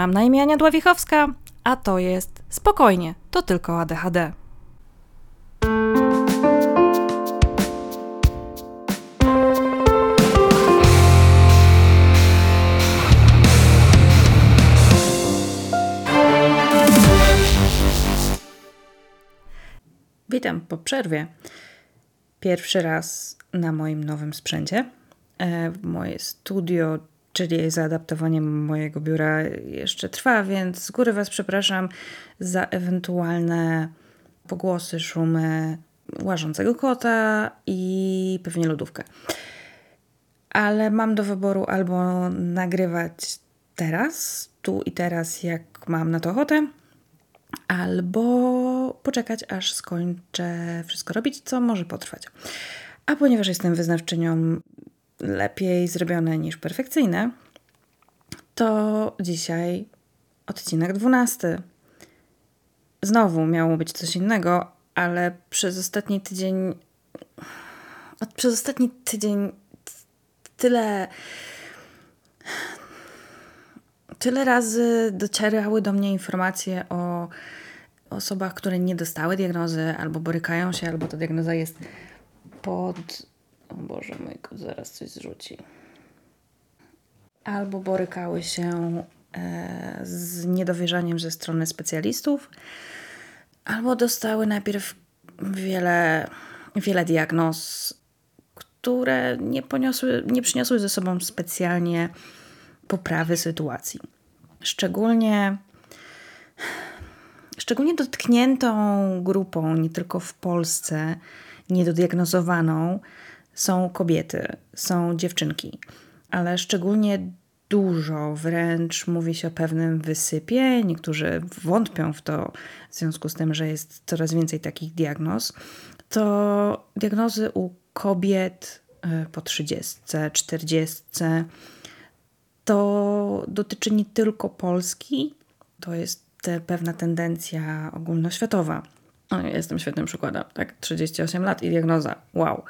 Mam na imię Ania Dławichowska, a to jest spokojnie, to tylko ADHD. Witam po przerwie. Pierwszy raz na moim nowym sprzęcie. E, moje studio czyli zaadaptowanie mojego biura jeszcze trwa, więc z góry Was przepraszam za ewentualne pogłosy, szumy łażącego kota i pewnie lodówkę. Ale mam do wyboru albo nagrywać teraz, tu i teraz, jak mam na to ochotę, albo poczekać, aż skończę wszystko robić, co może potrwać. A ponieważ jestem wyznawczynią lepiej zrobione niż perfekcyjne, to dzisiaj odcinek 12. Znowu miało być coś innego, ale przez ostatni tydzień. Przez ostatni tydzień tyle. Tyle razy docierały do mnie informacje o osobach, które nie dostały diagnozy, albo borykają się, albo ta diagnoza jest pod o Boże mój kot zaraz coś zrzuci. Albo borykały się e, z niedowierzaniem ze strony specjalistów, albo dostały najpierw wiele, wiele diagnoz, które nie, poniosły, nie przyniosły ze sobą specjalnie poprawy sytuacji. Szczególnie, szczególnie dotkniętą grupą, nie tylko w Polsce, niedodiagnozowaną, są kobiety, są dziewczynki, ale szczególnie dużo, wręcz mówi się o pewnym wysypie. Niektórzy wątpią w to w związku z tym, że jest coraz więcej takich diagnoz. To diagnozy u kobiet e, po 30, 40. To dotyczy nie tylko Polski, to jest pewna tendencja ogólnoświatowa. jestem świetnym przykładem, tak? 38 lat i diagnoza. Wow.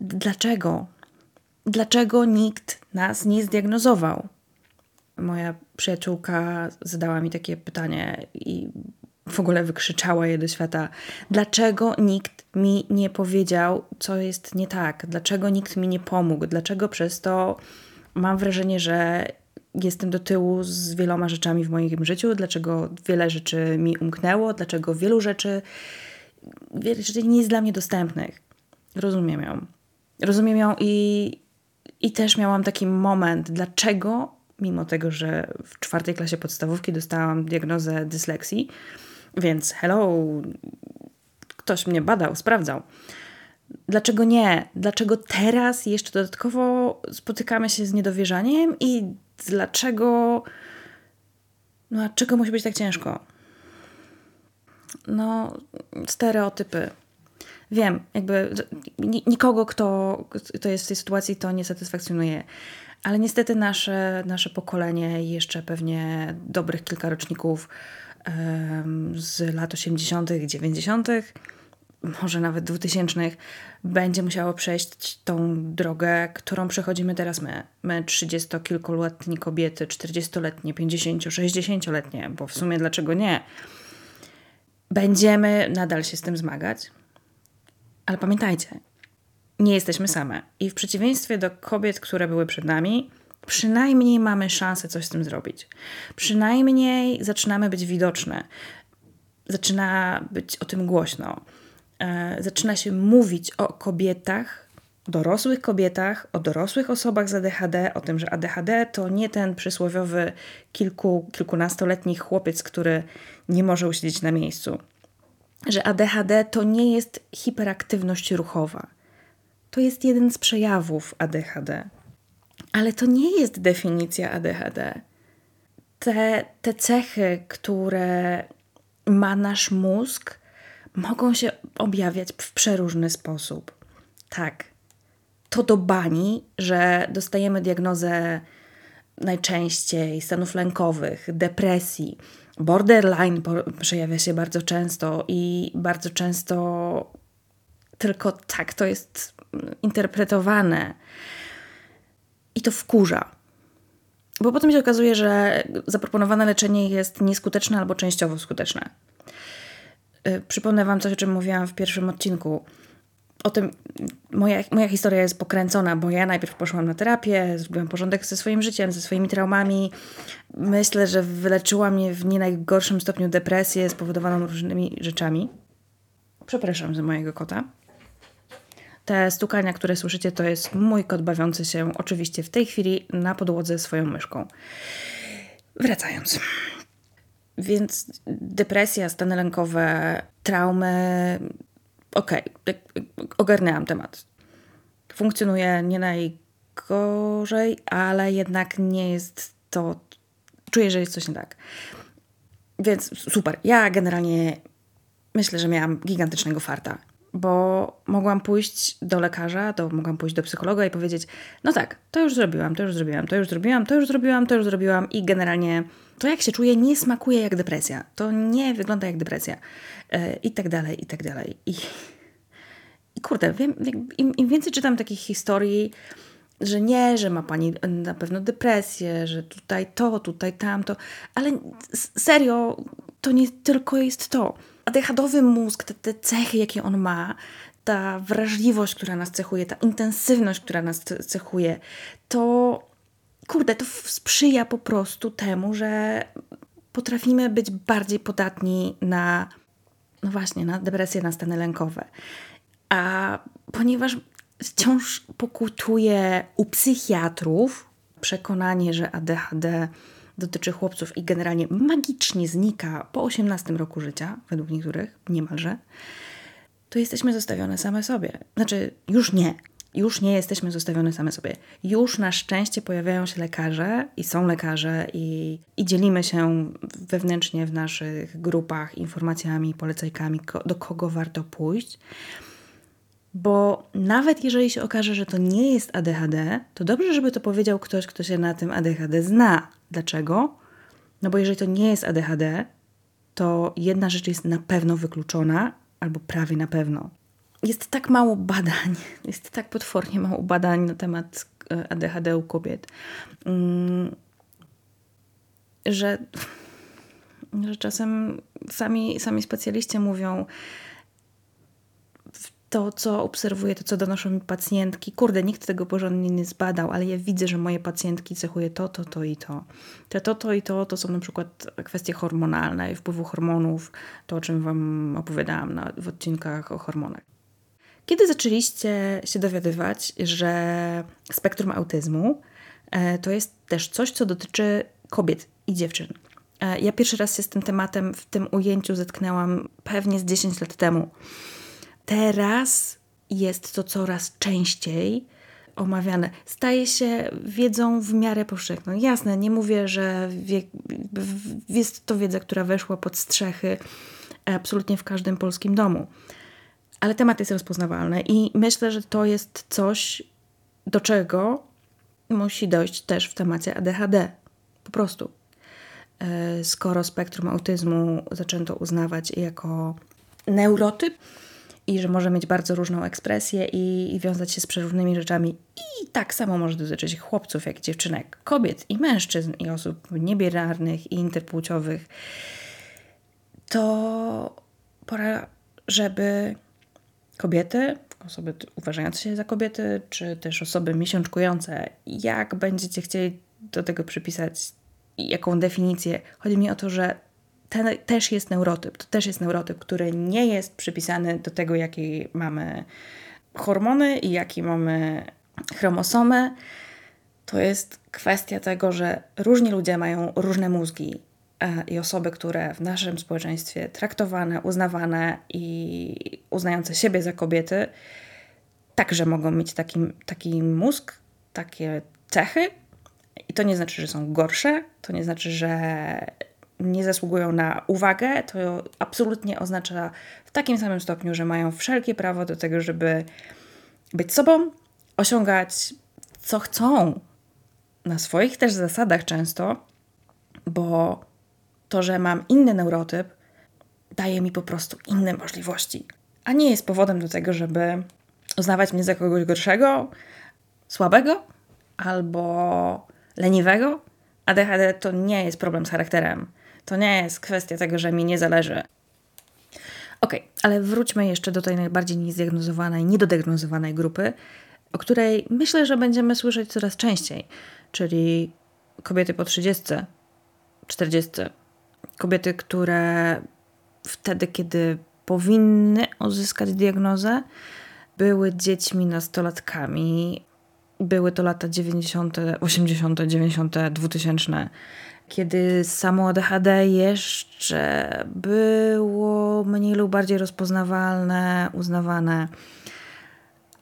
Dlaczego? Dlaczego nikt nas nie zdiagnozował? Moja przyjaciółka zadała mi takie pytanie i w ogóle wykrzyczała je do świata. Dlaczego nikt mi nie powiedział, co jest nie tak? Dlaczego nikt mi nie pomógł? Dlaczego przez to mam wrażenie, że jestem do tyłu z wieloma rzeczami w moim życiu? Dlaczego wiele rzeczy mi umknęło? Dlaczego wielu rzeczy, wiele rzeczy nie jest dla mnie dostępnych? Rozumiem ją. Rozumiem ją i, i też miałam taki moment, dlaczego, mimo tego, że w czwartej klasie podstawówki dostałam diagnozę dysleksji, więc hello, ktoś mnie badał, sprawdzał. Dlaczego nie? Dlaczego teraz jeszcze dodatkowo spotykamy się z niedowierzaniem i dlaczego. No, a czego musi być tak ciężko? No, stereotypy. Wiem, jakby nikogo, kto, kto jest w tej sytuacji, to nie satysfakcjonuje. Ale niestety nasze, nasze pokolenie jeszcze pewnie dobrych kilka roczników z lat 80., 90., może nawet 2000, będzie musiało przejść tą drogę, którą przechodzimy teraz my. My 30-kilkuletnie kobiety, 40-letnie, 50-, 60-letnie, bo w sumie dlaczego nie? Będziemy nadal się z tym zmagać ale pamiętajcie, nie jesteśmy same. I w przeciwieństwie do kobiet, które były przed nami, przynajmniej mamy szansę coś z tym zrobić. Przynajmniej zaczynamy być widoczne. Zaczyna być o tym głośno. E, zaczyna się mówić o kobietach, dorosłych kobietach, o dorosłych osobach z ADHD, o tym, że ADHD to nie ten przysłowiowy kilku, kilkunastoletni chłopiec, który nie może usiedzieć na miejscu że ADHD to nie jest hiperaktywność ruchowa. To jest jeden z przejawów ADHD. Ale to nie jest definicja ADHD. Te, te cechy, które ma nasz mózg, mogą się objawiać w przeróżny sposób. Tak, to do bani, że dostajemy diagnozę najczęściej stanów lękowych, depresji, Borderline przejawia się bardzo często i bardzo często tylko tak to jest interpretowane. I to wkurza. Bo potem się okazuje, że zaproponowane leczenie jest nieskuteczne albo częściowo skuteczne. Y, przypomnę Wam coś, o czym mówiłam w pierwszym odcinku. O tym, moja, moja historia jest pokręcona, bo ja najpierw poszłam na terapię, zrobiłam porządek ze swoim życiem, ze swoimi traumami. Myślę, że wyleczyła mnie w nie najgorszym stopniu depresję spowodowaną różnymi rzeczami. Przepraszam za mojego kota. Te stukania, które słyszycie, to jest mój kot bawiący się oczywiście w tej chwili na podłodze swoją myszką. Wracając. Więc depresja, stany lękowe, traumy. Okej, okay, ogarnęłam temat. Funkcjonuje nie najgorzej, ale jednak nie jest to. Czuję, że jest coś nie tak. Więc super. Ja generalnie myślę, że miałam gigantycznego farta bo mogłam pójść do lekarza, to mogłam pójść do psychologa i powiedzieć: No tak, to już zrobiłam, to już zrobiłam, to już zrobiłam, to już zrobiłam, to już zrobiłam, i generalnie to, jak się czuję, nie smakuje jak depresja. To nie wygląda jak depresja. Yy, I tak dalej, i tak dalej. I, i kurde, wiem, im, im więcej czytam takich historii, że nie, że ma pani na pewno depresję, że tutaj to, tutaj tamto, ale serio, to nie tylko jest to adechadowy mózg, te, te cechy, jakie on ma, ta wrażliwość, która nas cechuje, ta intensywność, która nas cechuje, to kurde, to sprzyja po prostu temu, że potrafimy być bardziej podatni na, no właśnie, na depresję, na stany lękowe. A ponieważ wciąż pokutuje u psychiatrów przekonanie, że ADHD dotyczy chłopców i generalnie magicznie znika po 18 roku życia, według niektórych niemalże, to jesteśmy zostawione same sobie. Znaczy, już nie. Już nie jesteśmy zostawione same sobie. Już na szczęście pojawiają się lekarze i są lekarze i, i dzielimy się wewnętrznie w naszych grupach informacjami, polecajkami, do kogo warto pójść. Bo nawet jeżeli się okaże, że to nie jest ADHD, to dobrze, żeby to powiedział ktoś, kto się na tym ADHD zna. Dlaczego? No bo jeżeli to nie jest ADHD, to jedna rzecz jest na pewno wykluczona, albo prawie na pewno. Jest tak mało badań, jest tak potwornie mało badań na temat e, ADHD u kobiet, mm, że, że czasem sami, sami specjaliści mówią, to, co obserwuję, to, co donoszą mi pacjentki, kurde, nikt tego porządnie nie zbadał, ale ja widzę, że moje pacjentki cechuje to, to, to i to. Te to, to i to, to są na przykład kwestie hormonalne i wpływu hormonów, to o czym Wam opowiadałam na, w odcinkach o hormonach. Kiedy zaczęliście się dowiadywać, że spektrum autyzmu e, to jest też coś, co dotyczy kobiet i dziewczyn? E, ja pierwszy raz się z tym tematem w tym ujęciu zetknęłam pewnie z 10 lat temu. Teraz jest to coraz częściej omawiane. Staje się wiedzą w miarę powszechną. Jasne, nie mówię, że wie, jest to wiedza, która weszła pod strzechy absolutnie w każdym polskim domu. Ale temat jest rozpoznawalny i myślę, że to jest coś, do czego musi dojść też w temacie ADHD. Po prostu. E, skoro spektrum autyzmu zaczęto uznawać jako neurotyp, i że może mieć bardzo różną ekspresję i, i, wiązać się z przeróżnymi rzeczami. I tak samo może dotyczyć chłopców, jak i dziewczynek, kobiet i mężczyzn, i osób niebinarnych i interpłciowych. To pora, żeby kobiety, osoby uważające się za kobiety, czy też osoby miesiączkujące, jak będziecie chcieli do tego przypisać jaką definicję. Chodzi mi o to, że ten też jest neurotyp. To też jest neurotyp, który nie jest przypisany do tego, jakie mamy hormony i jakie mamy chromosomy. To jest kwestia tego, że różni ludzie mają różne mózgi i osoby, które w naszym społeczeństwie traktowane, uznawane i uznające siebie za kobiety, także mogą mieć taki, taki mózg, takie cechy. I to nie znaczy, że są gorsze, to nie znaczy, że nie zasługują na uwagę, to absolutnie oznacza w takim samym stopniu, że mają wszelkie prawo do tego, żeby być sobą, osiągać co chcą na swoich też zasadach często, bo to, że mam inny neurotyp, daje mi po prostu inne możliwości, a nie jest powodem do tego, żeby uznawać mnie za kogoś gorszego, słabego albo leniwego, ADHD to nie jest problem z charakterem. To nie jest kwestia tego, że mi nie zależy. Ok, ale wróćmy jeszcze do tej najbardziej niezdiagnozowanej, niedodiagnozowanej grupy, o której myślę, że będziemy słyszeć coraz częściej, czyli kobiety po 30, 40. Kobiety, które wtedy, kiedy powinny uzyskać diagnozę, były dziećmi, nastolatkami. Były to lata 90., 80., 90., 2000, kiedy samo ADHD jeszcze było mniej lub bardziej rozpoznawalne, uznawane,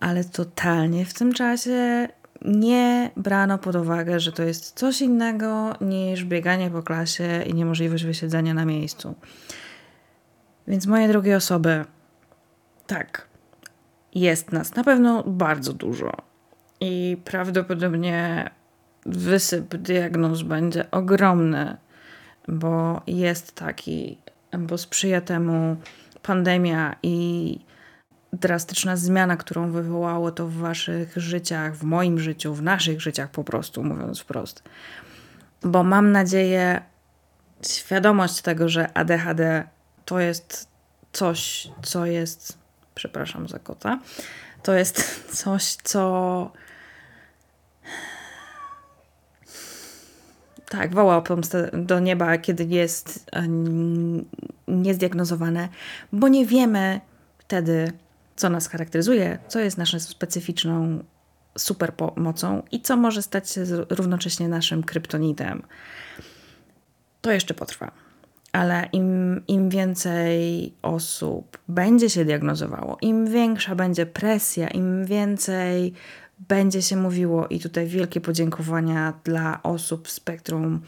ale totalnie w tym czasie nie brano pod uwagę, że to jest coś innego niż bieganie po klasie i niemożliwość wysiedzenia na miejscu. Więc moje drogie osoby, tak, jest nas na pewno bardzo dużo i prawdopodobnie wysyp diagnoz będzie ogromny, bo jest taki, bo sprzyja temu pandemia i drastyczna zmiana, którą wywołało to w waszych życiach, w moim życiu, w naszych życiach po prostu, mówiąc wprost. Bo mam nadzieję, świadomość tego, że ADHD to jest coś, co jest, przepraszam za kota, to jest coś, co tak, woła o pomstę do nieba, kiedy jest niezdiagnozowane, bo nie wiemy wtedy, co nas charakteryzuje, co jest naszą specyficzną supermocą i co może stać się równocześnie naszym kryptonitem. To jeszcze potrwa. Ale im, im więcej osób będzie się diagnozowało, im większa będzie presja, im więcej będzie się mówiło, i tutaj wielkie podziękowania dla osób w spektrum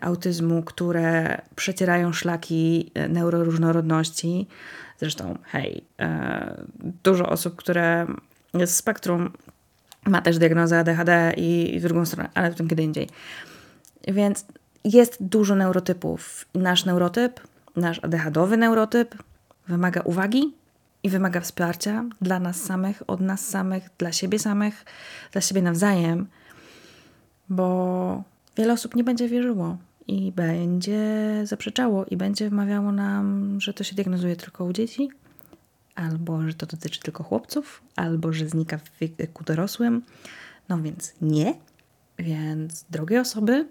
autyzmu, które przecierają szlaki neuroróżnorodności, Zresztą, hej, e, dużo osób, które w spektrum, ma też diagnozę ADHD i, i drugą stronę, ale w tym kiedy indziej. Więc jest dużo neurotypów. Nasz neurotyp, nasz ADHDowy neurotyp wymaga uwagi i wymaga wsparcia dla nas samych, od nas samych, dla siebie samych, dla siebie nawzajem, bo wiele osób nie będzie wierzyło i będzie zaprzeczało i będzie wmawiało nam, że to się diagnozuje tylko u dzieci, albo że to dotyczy tylko chłopców, albo że znika w wieku dorosłym. No więc nie. Więc, drogie osoby,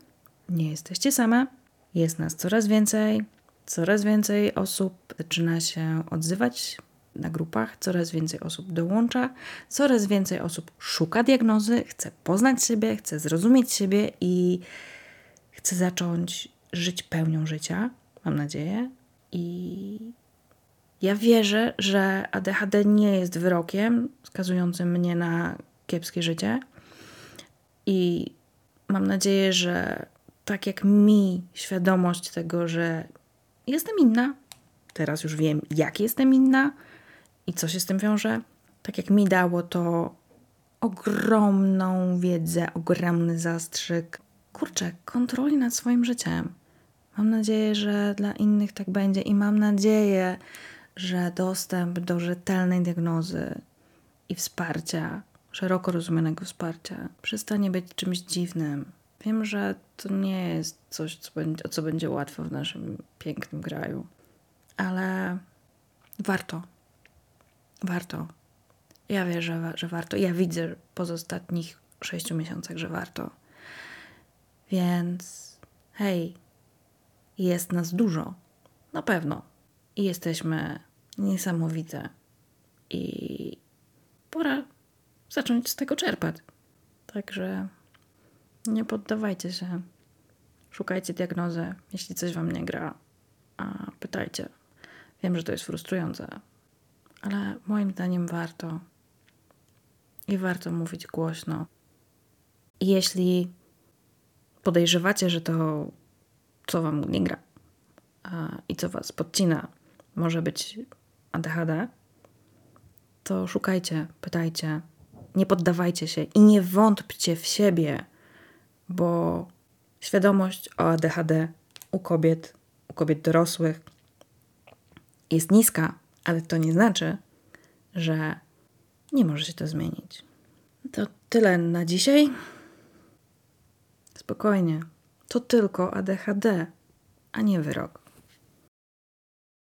nie jesteście same. Jest nas coraz więcej. Coraz więcej osób zaczyna się odzywać na grupach, coraz więcej osób dołącza, coraz więcej osób szuka diagnozy, chce poznać siebie, chce zrozumieć siebie i chcę zacząć żyć pełnią życia, mam nadzieję. I ja wierzę, że ADHD nie jest wyrokiem skazującym mnie na kiepskie życie. I mam nadzieję, że tak jak mi świadomość tego, że jestem inna, teraz już wiem, jak jestem inna i co się z tym wiąże, tak jak mi dało to ogromną wiedzę, ogromny zastrzyk kurczę, kontroli nad swoim życiem. Mam nadzieję, że dla innych tak będzie i mam nadzieję, że dostęp do rzetelnej diagnozy i wsparcia, szeroko rozumianego wsparcia, przestanie być czymś dziwnym. Wiem, że to nie jest coś, co będzie, co będzie łatwo w naszym pięknym kraju, ale warto. Warto. Ja wierzę, że warto. Ja widzę po ostatnich sześciu miesiącach, że warto. Więc hej, jest nas dużo. Na pewno. I jesteśmy niesamowite. I pora zacząć z tego czerpać. Także nie poddawajcie się. Szukajcie diagnozy, jeśli coś wam nie gra. A pytajcie. Wiem, że to jest frustrujące, ale moim zdaniem warto. I warto mówić głośno. Jeśli podejrzewacie, że to, co wam nie gra i co was podcina, może być ADHD, to szukajcie, pytajcie, nie poddawajcie się i nie wątpcie w siebie, bo świadomość o ADHD u kobiet, u kobiet dorosłych jest niska, ale to nie znaczy, że nie może się to zmienić. To tyle na dzisiaj. Spokojnie. to tylko ADHD, a nie wyrok.